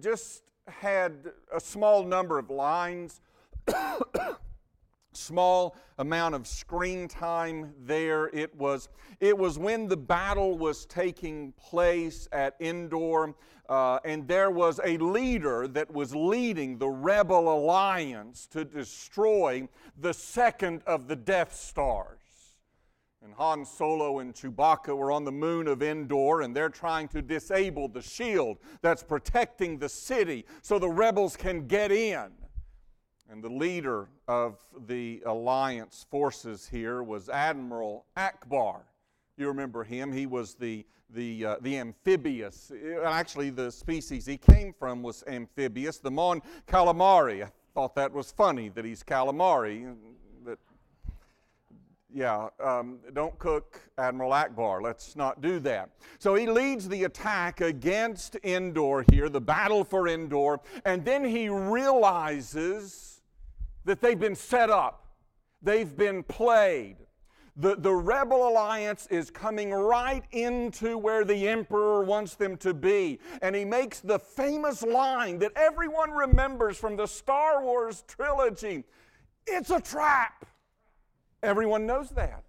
just had a small number of lines, small amount of screen time there. It was, it was when the battle was taking place at Endor, uh, and there was a leader that was leading the rebel alliance to destroy the second of the Death Stars. And Han Solo and Chewbacca were on the moon of Endor, and they're trying to disable the shield that's protecting the city so the rebels can get in. And the leader of the alliance forces here was Admiral Ackbar. You remember him. He was the, the, uh, the amphibious. Actually, the species he came from was amphibious, the Mon calamari. I thought that was funny that he's calamari yeah, um, don't cook Admiral Ackbar. Let's not do that. So he leads the attack against Endor here, the battle for Endor, and then he realizes that they've been set up, they've been played. The, the rebel alliance is coming right into where the emperor wants them to be. And he makes the famous line that everyone remembers from the Star Wars trilogy it's a trap. Everyone knows that.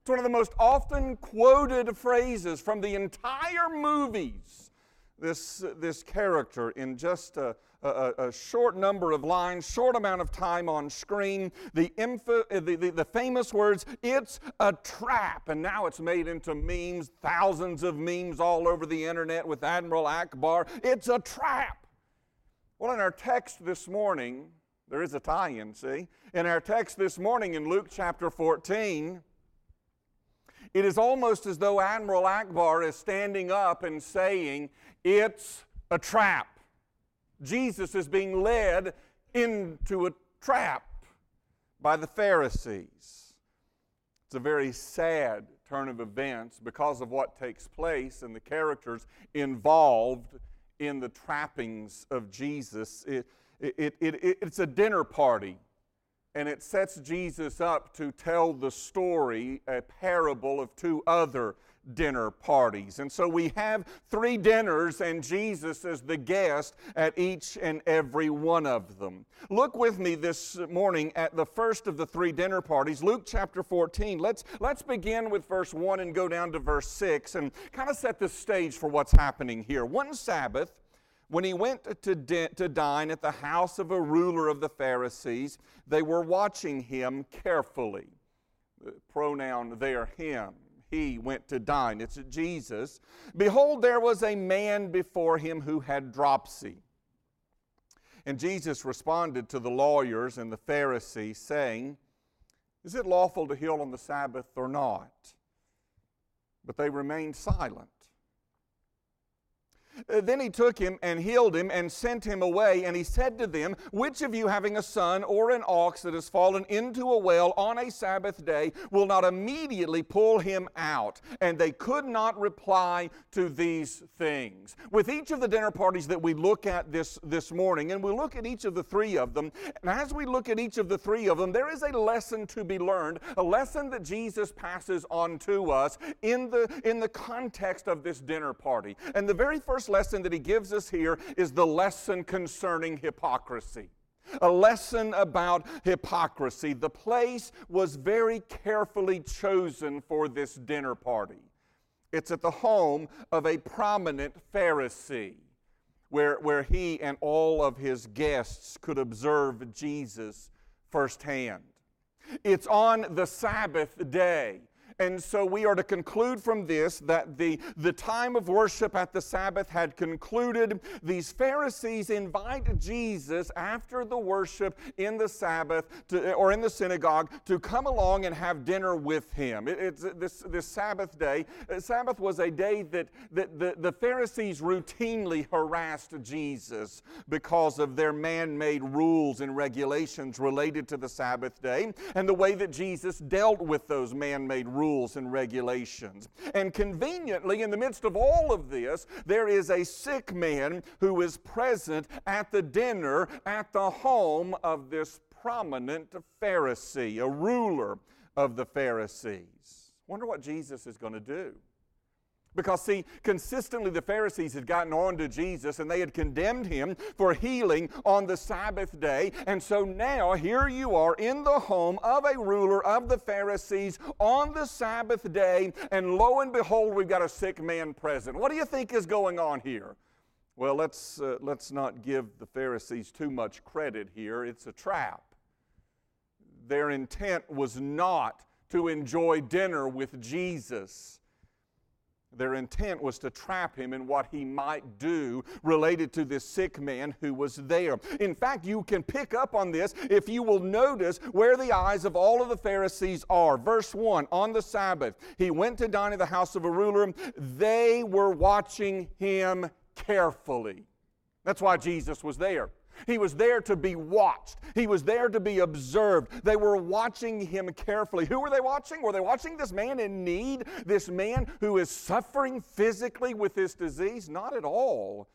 It's one of the most often quoted phrases from the entire movies. This, this character, in just a, a, a, short number of lines, short amount of time on screen, the, info, uh, the, the, the famous words, it's a trap. And now it's made into memes, thousands of memes all over the internet with Admiral Ackbar. It's a trap. Well, in our text this morning, there is a tie in, see? In our text this morning in Luke chapter 14, it is almost as though Admiral Ackbar is standing up and saying, It's a trap. Jesus is being led into a trap by the Pharisees. It's a very sad turn of events because of what takes place and the characters involved in the trappings of Jesus. It, it, it, it, it's a dinner party, and it sets Jesus up to tell the story, a parable of two other dinner parties. And so we have three dinners, and Jesus is the guest at each and every one of them. Look with me this morning at the first of the three dinner parties, Luke chapter 14. Let's, let's begin with verse 1 and go down to verse 6 and kind of set the stage for what's happening here. One Sabbath, when he went to, di- to dine at the house of a ruler of the Pharisees, they were watching him carefully. The pronoun there, him. He went to dine. It's Jesus. Behold, there was a man before him who had dropsy. And Jesus responded to the lawyers and the Pharisees, saying, Is it lawful to heal on the Sabbath or not? But they remained silent. Uh, then he took him and healed him and sent him away. And he said to them, Which of you, having a son or an ox that has fallen into a well on a Sabbath day, will not immediately pull him out? And they could not reply to these things. With each of the dinner parties that we look at this, this morning, and we look at each of the three of them, and as we look at each of the three of them, there is a lesson to be learned, a lesson that Jesus passes on to us in the, in the context of this dinner party. And the very first first lesson that he gives us here is the lesson concerning hypocrisy. A lesson about hypocrisy. The place was very carefully chosen for this dinner party. It's at the home of a prominent Pharisee where, where he and all of his guests could observe Jesus firsthand. It's on the Sabbath day and so we are to conclude from this that the, the time of worship at the Sabbath had concluded. These Pharisees invite Jesus after the worship in the Sabbath to, or in the synagogue to come along and have dinner with him. It, it's this, this Sabbath day. Uh, Sabbath was a day that, that the, the Pharisees routinely harassed Jesus because of their man made rules and regulations related to the Sabbath day and the way that Jesus dealt with those man made rules rules and regulations. And conveniently, in the midst of all of this, there is a sick man who is present at the dinner at the home of this prominent Pharisee, a ruler of the Pharisees. Wonder what Jesus is going to do. Because, see, consistently the Pharisees had gotten on to Jesus and they had condemned him for healing on the Sabbath day. And so now here you are in the home of a ruler of the Pharisees on the Sabbath day, and lo and behold, we've got a sick man present. What do you think is going on here? Well, let's, uh, let's not give the Pharisees too much credit here. It's a trap. Their intent was not to enjoy dinner with Jesus. Their intent was to trap him in what he might do related to this sick man who was there. In fact, you can pick up on this if you will notice where the eyes of all of the Pharisees are. Verse 1 On the Sabbath, he went to dine at the house of a ruler. They were watching him carefully. That's why Jesus was there. He was there to be watched. He was there to be observed. They were watching him carefully. Who were they watching? Were they watching this man in need? This man who is suffering physically with this disease? Not at all.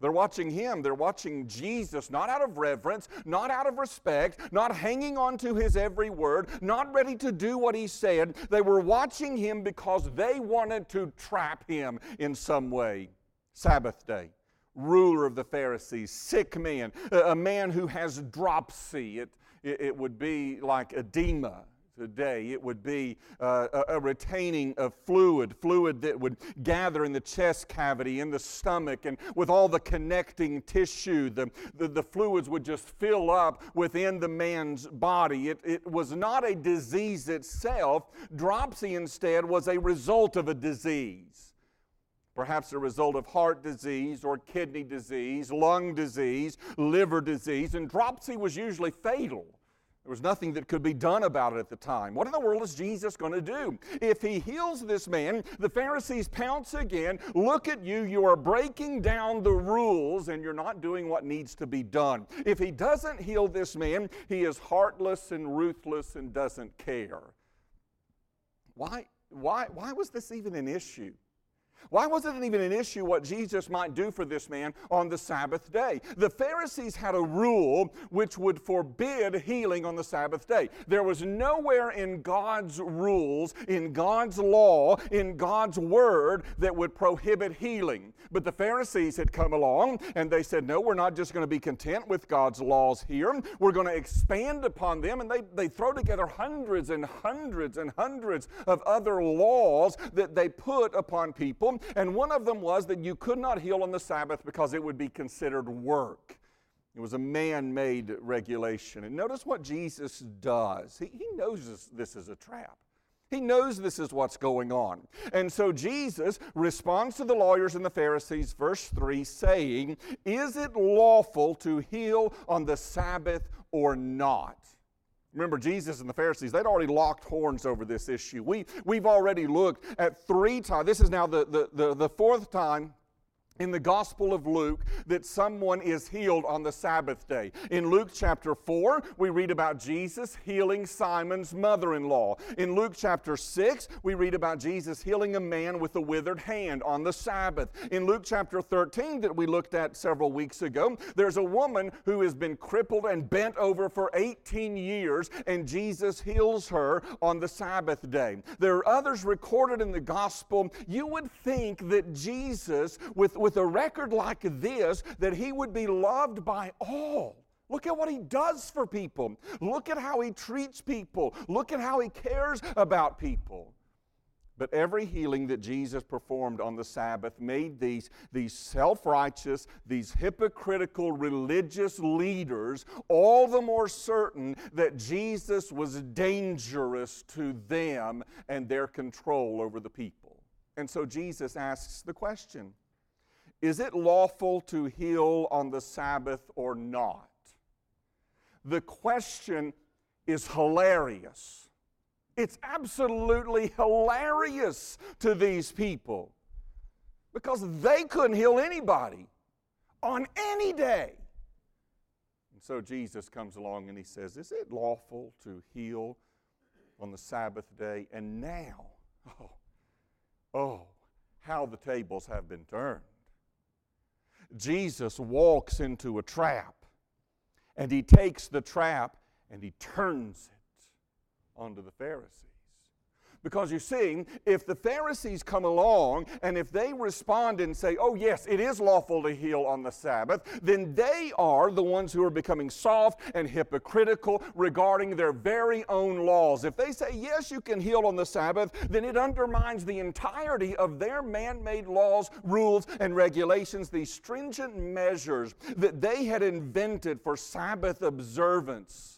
They're watching him. They're watching Jesus, not out of reverence, not out of respect, not hanging on to his every word, not ready to do what he said. They were watching him because they wanted to trap him in some way. Sabbath day ruler of the Pharisees, sick man, a man who has dropsy. It, it, would be like edema today. It would be uh, a, a, retaining of fluid, fluid that would gather in the chest cavity, in the stomach, and with all the connecting tissue, the, the, the fluids would just fill up within the man's body. It, it was not a disease itself. Dropsy instead was a result of a disease perhaps a result of heart disease or kidney disease, lung disease, liver disease, and dropsy was usually fatal. There was nothing that could be done about it at the time. What in the world is Jesus going to do? If he heals this man, the Pharisees pounce again. Look at you, you are breaking down the rules and you're not doing what needs to be done. If he doesn't heal this man, he is heartless and ruthless and doesn't care. Why, why, why was this even an issue? Why wasn't it even an issue what Jesus might do for this man on the Sabbath day? The Pharisees had a rule which would forbid healing on the Sabbath day. There was nowhere in God's rules, in God's law, in God's word that would prohibit healing. But the Pharisees had come along and they said, No, we're not just going to be content with God's laws here. We're going to expand upon them. And they, they throw together hundreds and hundreds and hundreds of other laws that they put upon people and one of them was that you could not heal on the Sabbath because it would be considered work. It was a man made regulation. And notice what Jesus does. He, he knows this, this is a trap. He knows this is what's going on. And so Jesus responds to the lawyers and the Pharisees, verse 3, saying, Is it lawful to heal on the Sabbath or not? Remember, Jesus and the Pharisees, they'd already locked horns over this issue. We, we've already looked at three times. This is now the, the, the, the fourth time in the Gospel of Luke that someone is healed on the Sabbath day. In Luke chapter 4, we read about Jesus healing Simon's mother in law. In Luke chapter 6, we read about Jesus healing a man with a withered hand on the Sabbath. In Luke chapter 13, that we looked at several weeks ago, there's a woman who has been crippled and bent over for 18 years, and Jesus heals her on the Sabbath day. There are others recorded in the Gospel. You would think that Jesus, with, with with a record like this that he would be loved by all. Look at what he does for people. Look at how he treats people. Look at how he cares about people. But every healing that Jesus performed on the Sabbath made these, these self righteous, these hypocritical religious leaders all the more certain that Jesus was dangerous to them and their control over the people. And so Jesus asks the question is it lawful to heal on the Sabbath or not? The question is hilarious. It's absolutely hilarious to these people because they couldn't heal anybody on any day. And so Jesus comes along and he says, Is it lawful to heal on the Sabbath day? And now, oh, oh, how the tables have been turned. Jesus walks into a trap and he takes the trap and he turns it onto the Pharisees. Because you see, if the Pharisees come along and if they respond and say, oh, yes, it is lawful to heal on the Sabbath, then they are the ones who are becoming soft and hypocritical regarding their very own laws. If they say, yes, you can heal on the Sabbath, then it undermines the entirety of their man made laws, rules, and regulations, these stringent measures that they had invented for Sabbath observance.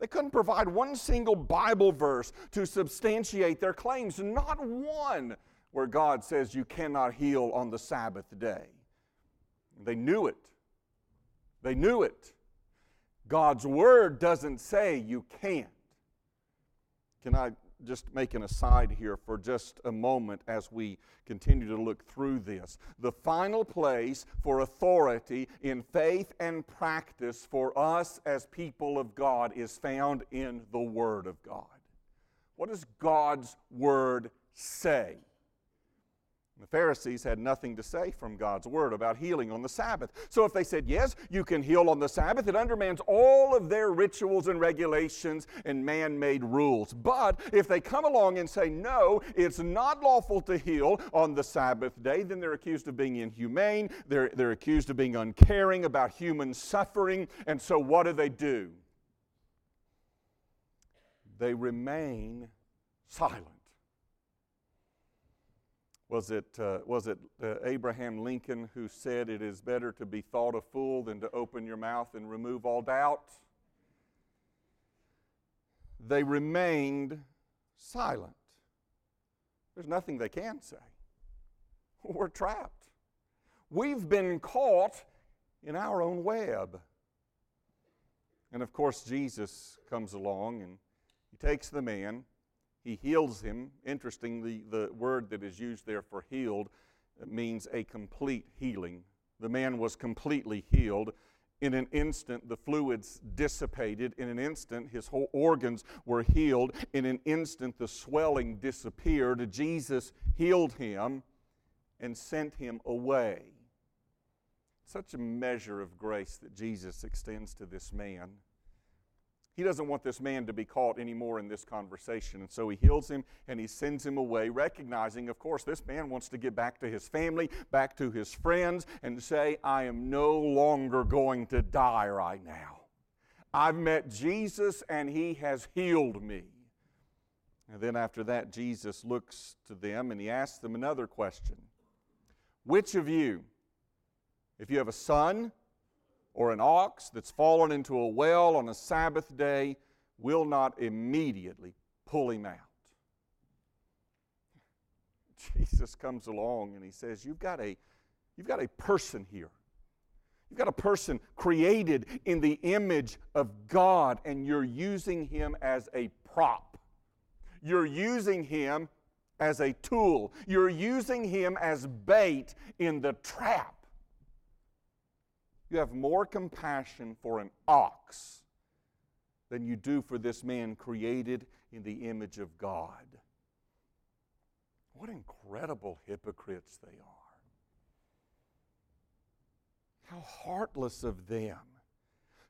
They couldn't provide one single Bible verse to substantiate their claims, not one where God says you cannot heal on the Sabbath day. They knew it. They knew it. God's word doesn't say you can't. Can I just make an aside here for just a moment as we continue to look through this. The final place for authority in faith and practice for us as people of God is found in the Word of God. What does God's Word say? The Pharisees had nothing to say from God's word about healing on the Sabbath. So if they said, yes, you can heal on the Sabbath, it undermines all of their rituals and regulations and man made rules. But if they come along and say, no, it's not lawful to heal on the Sabbath day, then they're accused of being inhumane. They're, they're accused of being uncaring about human suffering. And so what do they do? They remain silent. Was it, uh, was it uh, Abraham Lincoln who said, It is better to be thought a fool than to open your mouth and remove all doubt? They remained silent. There's nothing they can say. We're trapped. We've been caught in our own web. And of course, Jesus comes along and he takes the man he heals him. Interestingly, the word that is used there for healed uh, means a complete healing. The man was completely healed. In an instant, the fluids dissipated. In an instant, his whole organs were healed. In an instant, the swelling disappeared. Jesus healed him and sent him away. Such a measure of grace that Jesus extends to this man. He doesn't want this man to be caught anymore in this conversation. And so he heals him and he sends him away, recognizing, of course, this man wants to get back to his family, back to his friends, and say, I am no longer going to die right now. I've met Jesus and he has healed me. And then after that, Jesus looks to them and he asks them another question Which of you, if you have a son, or an ox that's fallen into a well on a Sabbath day will not immediately pull him out. Jesus comes along and he says, You've got a, you've got a person here. You've got a person created in the image of God, and you're using him as a prop. You're using him as a tool. You're using him as bait in the trap you have more compassion for an ox than you do for this man created in the image of God. What incredible hypocrites they are. How heartless of them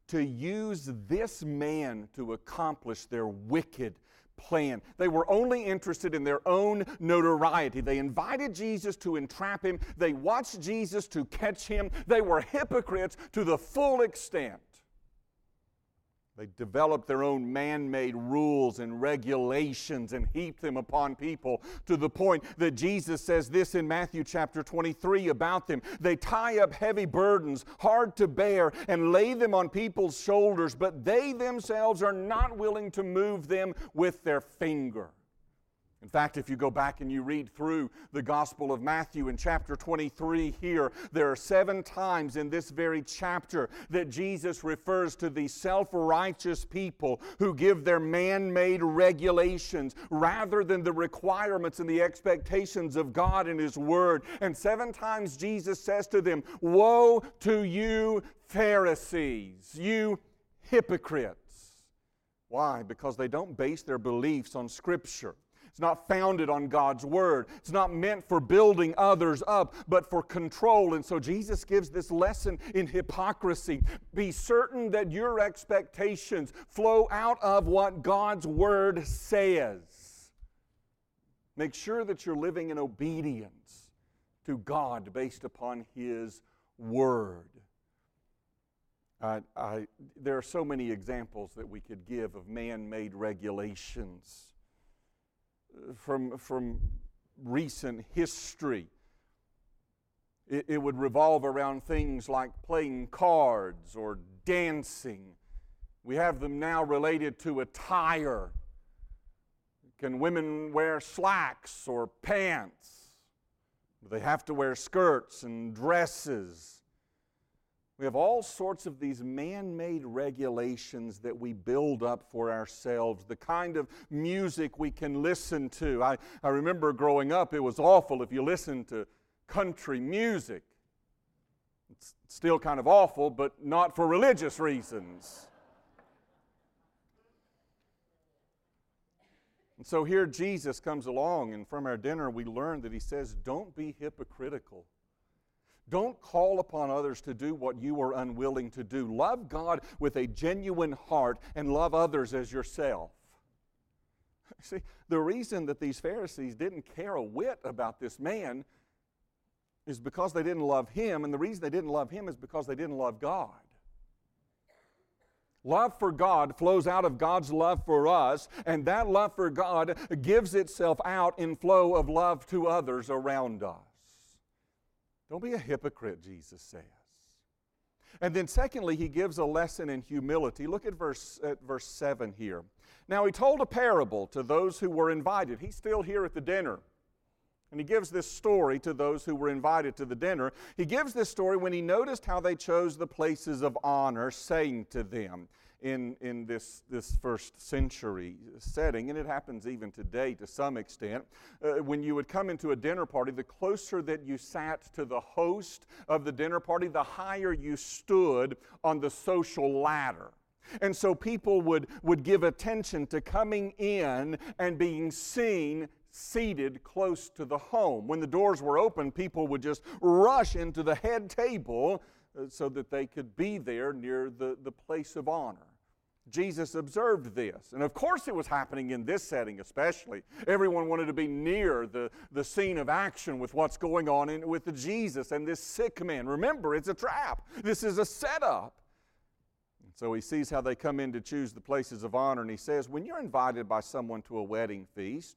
to use this man to accomplish their wicked plan. They were only interested in their own notoriety. They invited Jesus to entrap him, they watched Jesus to catch him. They were hypocrites to the full extent. They developed their own man made rules and regulations and heaped them upon people to the point that Jesus says this in Matthew chapter 23 about them. They tie up heavy burdens, hard to bear, and lay them on people's shoulders, but they themselves are not willing to move them with their finger. In fact, if you go back and you read through the Gospel of Matthew in chapter 23 here, there are seven times in this very chapter that Jesus refers to the self righteous people who give their man made regulations rather than the requirements and the expectations of God and His Word. And seven times Jesus says to them, Woe to you, Pharisees, you hypocrites. Why? Because they don't base their beliefs on Scripture. It's not founded on God's word. It's not meant for building others up, but for control. And so Jesus gives this lesson in hypocrisy. Be certain that your expectations flow out of what God's word says. Make sure that you're living in obedience to God based upon His Word. I, I, there are so many examples that we could give of man made regulations from, from recent history. It, it would revolve around things like playing cards or dancing. We have them now related to attire. Can women wear slacks or pants? Do they have to wear skirts and dresses? We have all sorts of these man made regulations that we build up for ourselves, the kind of music we can listen to. I, I remember growing up, it was awful if you listened to country music. It's still kind of awful, but not for religious reasons. And so here Jesus comes along, and from our dinner, we learn that he says, Don't be hypocritical. Don't call upon others to do what you are unwilling to do. Love God with a genuine heart and love others as yourself. See, the reason that these Pharisees didn't care a whit about this man is because they didn't love him, and the reason they didn't love him is because they didn't love God. Love for God flows out of God's love for us, and that love for God gives itself out in flow of love to others around us. Don't be a hypocrite, Jesus says. And then, secondly, he gives a lesson in humility. Look at verse, at verse 7 here. Now, he told a parable to those who were invited. He's still here at the dinner. And he gives this story to those who were invited to the dinner. He gives this story when he noticed how they chose the places of honor, saying to them, in, in this, this first century setting, and it happens even today to some extent. Uh, when you would come into a dinner party, the closer that you sat to the host of the dinner party, the higher you stood on the social ladder. And so people would, would give attention to coming in and being seen seated close to the home. When the doors were open, people would just rush into the head table uh, so that they could be there near the, the place of honor. Jesus observed this. And of course, it was happening in this setting, especially. Everyone wanted to be near the, the scene of action with what's going on in, with the Jesus and this sick man. Remember, it's a trap, this is a setup. And so he sees how they come in to choose the places of honor, and he says, When you're invited by someone to a wedding feast,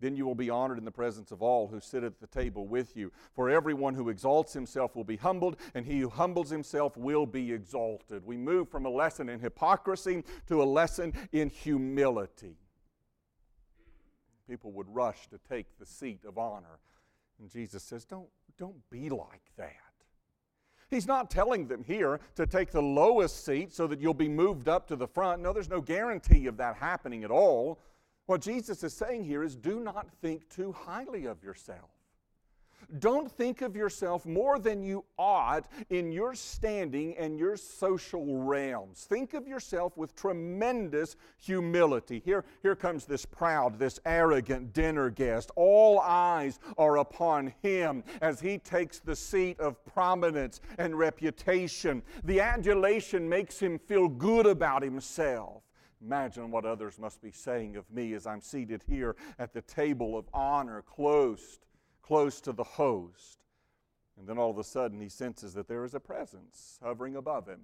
Then you will be honored in the presence of all who sit at the table with you. For everyone who exalts himself will be humbled, and he who humbles himself will be exalted. We move from a lesson in hypocrisy to a lesson in humility. People would rush to take the seat of honor. And Jesus says, Don't, don't be like that. He's not telling them here to take the lowest seat so that you'll be moved up to the front. No, there's no guarantee of that happening at all. What Jesus is saying here is do not think too highly of yourself. Don't think of yourself more than you ought in your standing and your social realms. Think of yourself with tremendous humility. Here, here comes this proud, this arrogant dinner guest. All eyes are upon him as he takes the seat of prominence and reputation. The adulation makes him feel good about himself. Imagine what others must be saying of me as I'm seated here at the table of honor, close, close to the host. And then all of a sudden he senses that there is a presence hovering above him.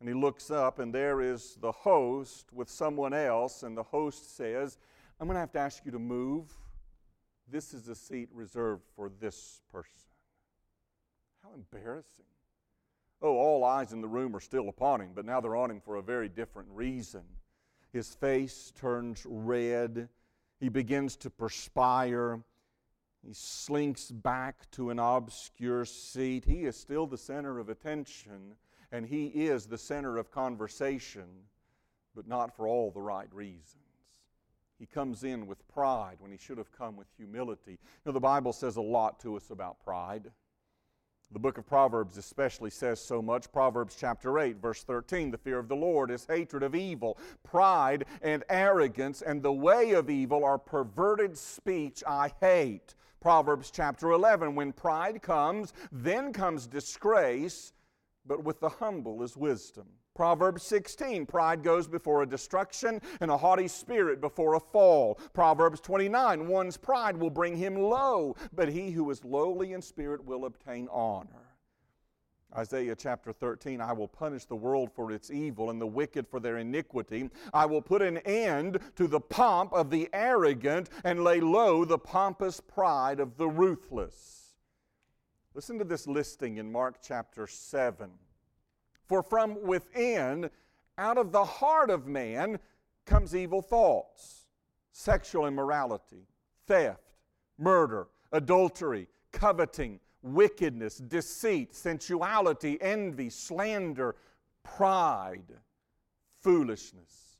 And he looks up, and there is the host with someone else, and the host says, I'm going to have to ask you to move. This is a seat reserved for this person. How embarrassing. Oh, all eyes in the room are still upon him, but now they're on him for a very different reason. His face turns red. He begins to perspire. He slinks back to an obscure seat. He is still the center of attention, and he is the center of conversation, but not for all the right reasons. He comes in with pride when he should have come with humility. You know, the Bible says a lot to us about pride. The book of Proverbs especially says so much. Proverbs chapter 8, verse 13 The fear of the Lord is hatred of evil, pride and arrogance, and the way of evil are perverted speech I hate. Proverbs chapter 11 When pride comes, then comes disgrace, but with the humble is wisdom. Proverbs 16, pride goes before a destruction and a haughty spirit before a fall. Proverbs 29, one's pride will bring him low, but he who is lowly in spirit will obtain honor. Isaiah chapter 13, I will punish the world for its evil and the wicked for their iniquity. I will put an end to the pomp of the arrogant and lay low the pompous pride of the ruthless. Listen to this listing in Mark chapter 7. For from within, out of the heart of man, comes evil thoughts, sexual immorality, theft, murder, adultery, coveting, wickedness, deceit, sensuality, envy, slander, pride, foolishness.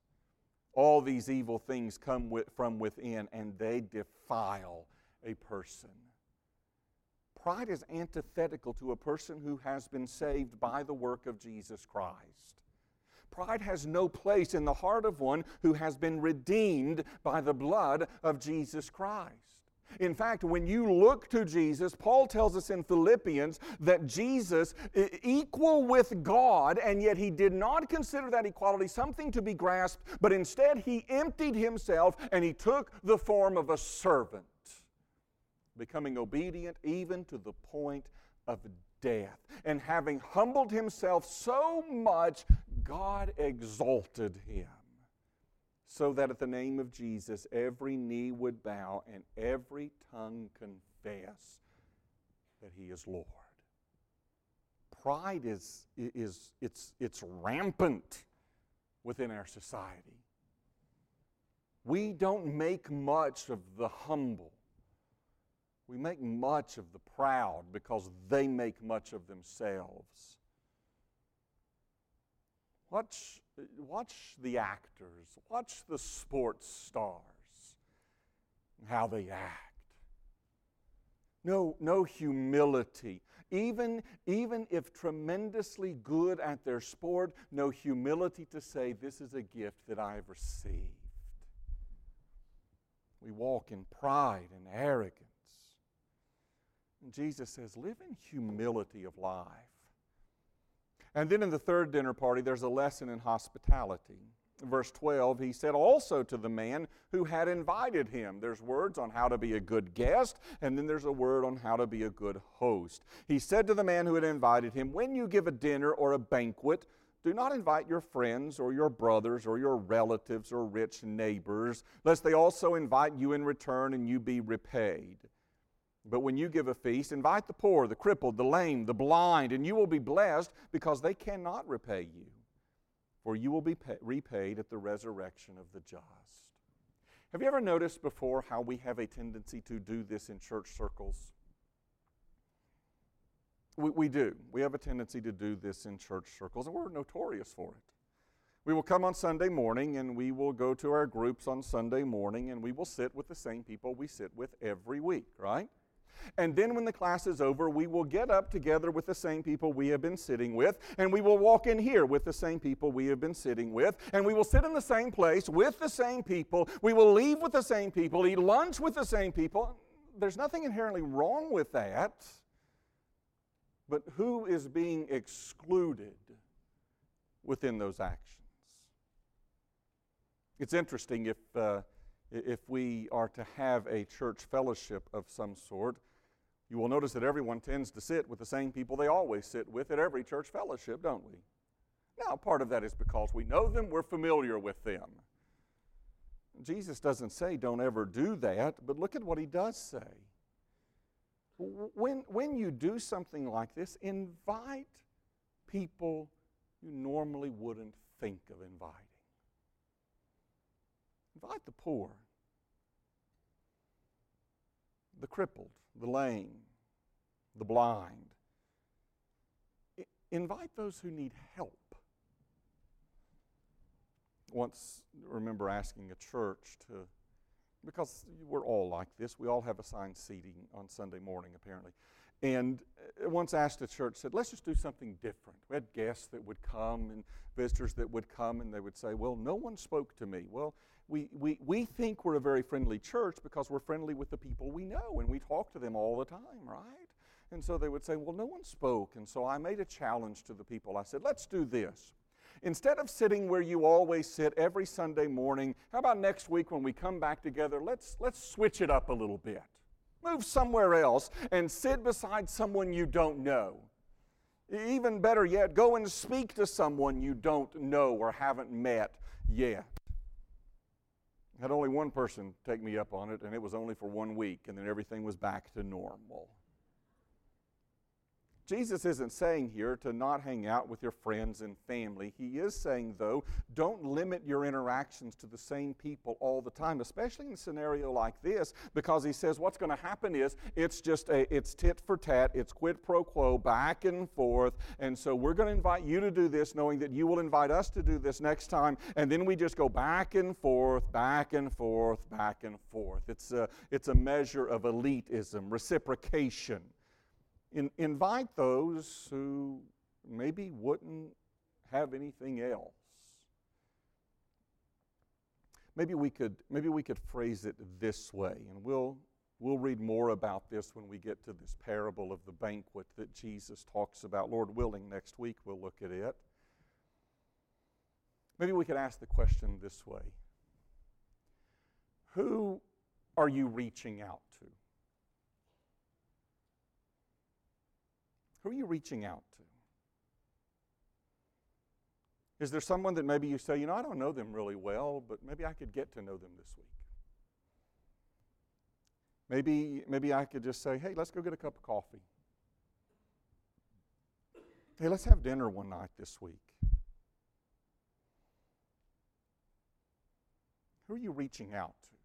All these evil things come with, from within and they defile a person. Pride is antithetical to a person who has been saved by the work of Jesus Christ. Pride has no place in the heart of one who has been redeemed by the blood of Jesus Christ. In fact, when you look to Jesus, Paul tells us in Philippians that Jesus equal with God, and yet he did not consider that equality something to be grasped, but instead he emptied himself and he took the form of a servant becoming obedient even to the point of death. And having humbled himself so much, God exalted him, so that at the name of Jesus every knee would bow and every tongue confess that he is Lord. Pride is, is it's, it's rampant within our society. We don't make much of the humble. We make much of the proud because they make much of themselves. Watch, watch the actors, watch the sports stars, how they act. No, no humility. Even, even if tremendously good at their sport, no humility to say, This is a gift that I have received. We walk in pride and arrogance. And Jesus says, live in humility of life. And then in the third dinner party, there's a lesson in hospitality. Verse 12, he said also to the man who had invited him. There's words on how to be a good guest, and then there's a word on how to be a good host. He said to the man who had invited him, When you give a dinner or a banquet, do not invite your friends or your brothers or your relatives or rich neighbors, lest they also invite you in return and you be repaid. But when you give a feast, invite the poor, the crippled, the lame, the blind, and you will be blessed because they cannot repay you. For you will be pay- repaid at the resurrection of the just. Have you ever noticed before how we have a tendency to do this in church circles? We, we do. We have a tendency to do this in church circles, and we're notorious for it. We will come on Sunday morning and we will go to our groups on Sunday morning and we will sit with the same people we sit with every week, right? And then when the class is over, we will get up together with the same people we have been sitting with, and we will walk in here with the same people we have been sitting with, and we will sit in the same place with the same people. We will leave with the same people, eat lunch with the same people. There's nothing inherently wrong with that. But who is being excluded within those actions? It's interesting if. Uh, if we are to have a church fellowship of some sort, you will notice that everyone tends to sit with the same people they always sit with at every church fellowship, don't we? Now, part of that is because we know them, we're familiar with them. Jesus doesn't say don't ever do that, but look at what he does say. When, when you do something like this, invite people you normally wouldn't think of inviting. Invite the poor, the crippled, the lame, the blind. I- invite those who need help. Once, remember asking a church to, because we're all like this, we all have assigned seating on Sunday morning, apparently. and uh, once asked a church, said, let's just do something different. We had guests that would come and visitors that would come, and they would say, well, no one spoke to me. Well, we, we, we think we're a very friendly church because we're friendly with the people we know, and we talk to them all the time, right? And so they would say, well, no one spoke. And so I made a challenge to the people. I said, let's do this. Instead of sitting where you always sit every Sunday morning, how about next week when we come back together, let's, let's switch it up a little bit. Move somewhere else and sit beside someone you don't know. Even better yet, go and speak to someone you don't know or haven't met yet. Had only one person take me up on it, and it was only for one week, and then everything was back to normal. Jesus isn't saying here to not hang out with your friends and family. He is saying, though, don't limit your interactions to the same people all the time, especially in a scenario like this, because he says what's going to happen is it's just a, it's tit for tat, it's quid pro quo, back and forth. And so we're going to invite you to do this, knowing that you will invite us to do this next time. And then we just go back and forth, back and forth, back and forth. It's a, it's a measure of elitism, reciprocation in, invite those who maybe wouldn't have anything else. Maybe we could, maybe we could phrase it this way, and we'll, we'll read more about this when we get to this parable of the banquet that Jesus talks about. Lord willing, next week we'll look at it. Maybe we could ask the question this way Who are you reaching out to? Who are you reaching out to? Is there someone that maybe you say, you know, I don't know them really well, but maybe I could get to know them this week? Maybe, maybe I could just say, hey, let's go get a cup of coffee. Hey, let's have dinner one night this week. Who are you reaching out to?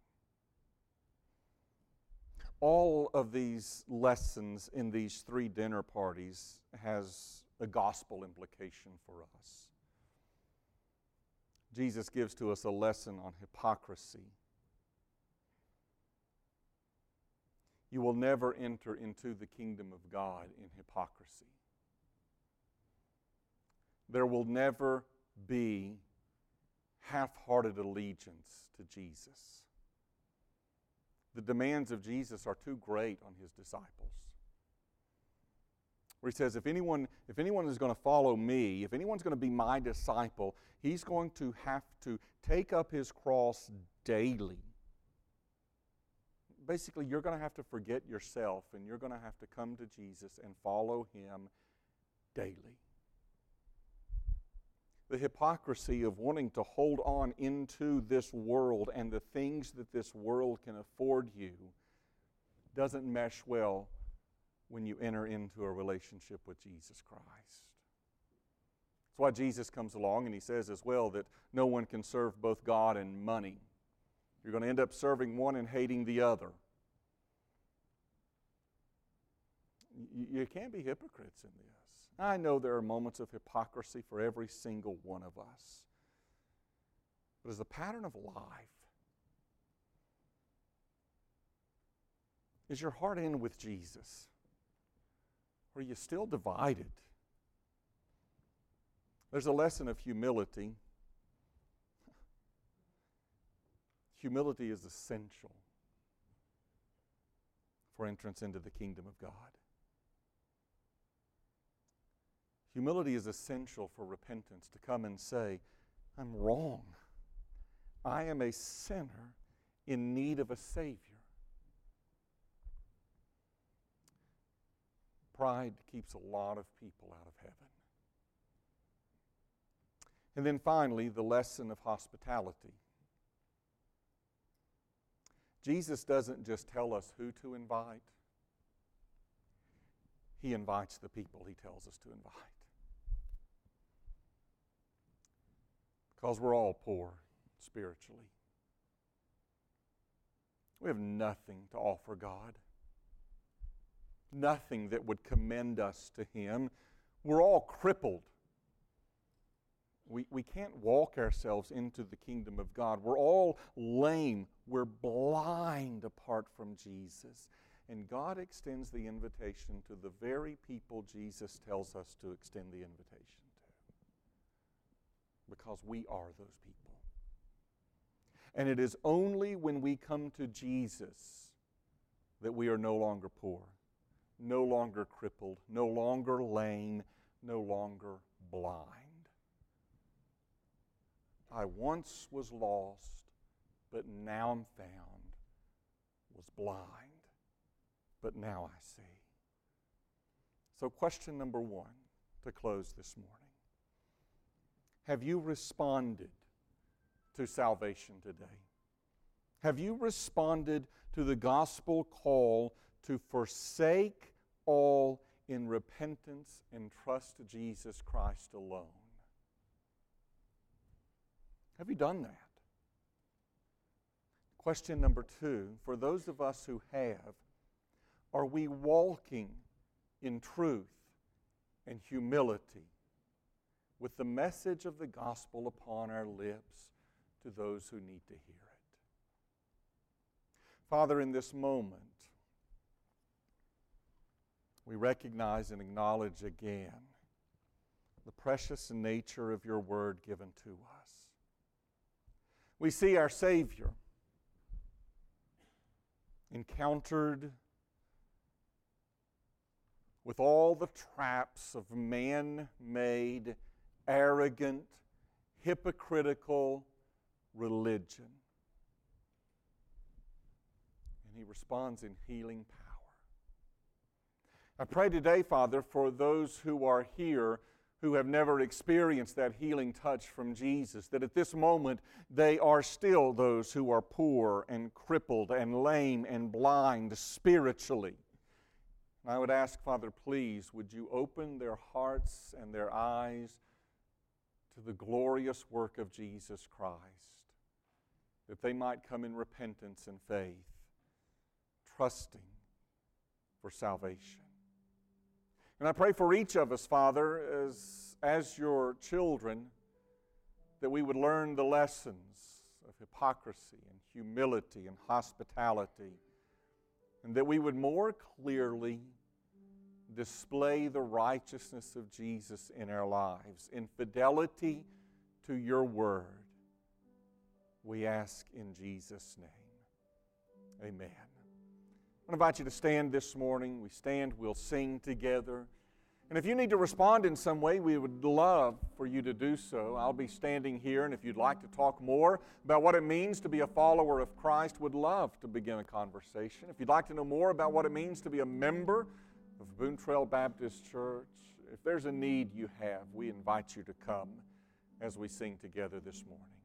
All of these lessons in these three dinner parties has a gospel implication for us. Jesus gives to us a lesson on hypocrisy. You will never enter into the kingdom of God in hypocrisy. There will never be half hearted allegiance to Jesus the demands of Jesus are too great on his disciples. Where he says, if anyone, if anyone is going to follow me, if anyone's going to be my disciple, he's going to have to take up his cross daily. Basically, you're going to have to forget yourself and you're going to have to come to Jesus and follow him daily the hypocrisy of wanting to hold on into this world and the things that this world can afford you doesn't mesh well when you enter into a relationship with Jesus Christ. That's why Jesus comes along and he says as well that no one can serve both God and money. You're going to end up serving one and hating the other. You can't be hypocrites in this. I know there are moments of hypocrisy for every single one of us. But as a pattern of life, is your heart in with Jesus? Or are you still divided? There's a lesson of humility. Humility is essential for entrance into the kingdom of God. Humility is essential for repentance to come and say, I'm wrong. I am a sinner in need of a Savior. Pride keeps a lot of people out of heaven. And then finally, the lesson of hospitality. Jesus doesn't just tell us who to invite, He invites the people He tells us to invite. Because we're all poor spiritually. We have nothing to offer God, nothing that would commend us to Him. We're all crippled. We, we can't walk ourselves into the kingdom of God. We're all lame. We're blind apart from Jesus. And God extends the invitation to the very people Jesus tells us to extend the invitation. Because we are those people. And it is only when we come to Jesus that we are no longer poor, no longer crippled, no longer lame, no longer blind. I once was lost, but now I'm found, was blind but now I see. So, question number one to close this morning Have you responded to salvation today? Have you responded to the gospel call to forsake all in repentance and trust Jesus Christ alone? Have you done that? Question number two for those of us who have, are we walking in truth and humility with the message of the gospel upon our lips to those who need to hear it? Father, in this moment, we recognize and acknowledge again the precious nature of your word given to us. We see our Savior encountered with all the traps of man made, arrogant, hypocritical religion. And he responds in healing power. I pray today, Father, for those who are here who have never experienced that healing touch from Jesus, that at this moment they are still those who are poor and crippled and lame and blind spiritually. I would ask, Father, please, would you open their hearts and their eyes to the glorious work of Jesus Christ, that they might come in repentance and faith, trusting for salvation. And I pray for each of us, Father, as, as your children, that we would learn the lessons of hypocrisy and humility and hospitality, and that we would more clearly display the righteousness of Jesus in our lives, in fidelity to your word. We ask in Jesus' name. Amen. I invite you to stand this morning. We stand, we'll sing together. And if you need to respond in some way, we would love for you to do so. I'll be standing here, and if you'd like to talk more about what it means to be a follower of Christ, would love to begin a conversation. If you'd like to know more about what it means to be a member of Boone Trail Baptist Church, if there's a need you have, we invite you to come as we sing together this morning.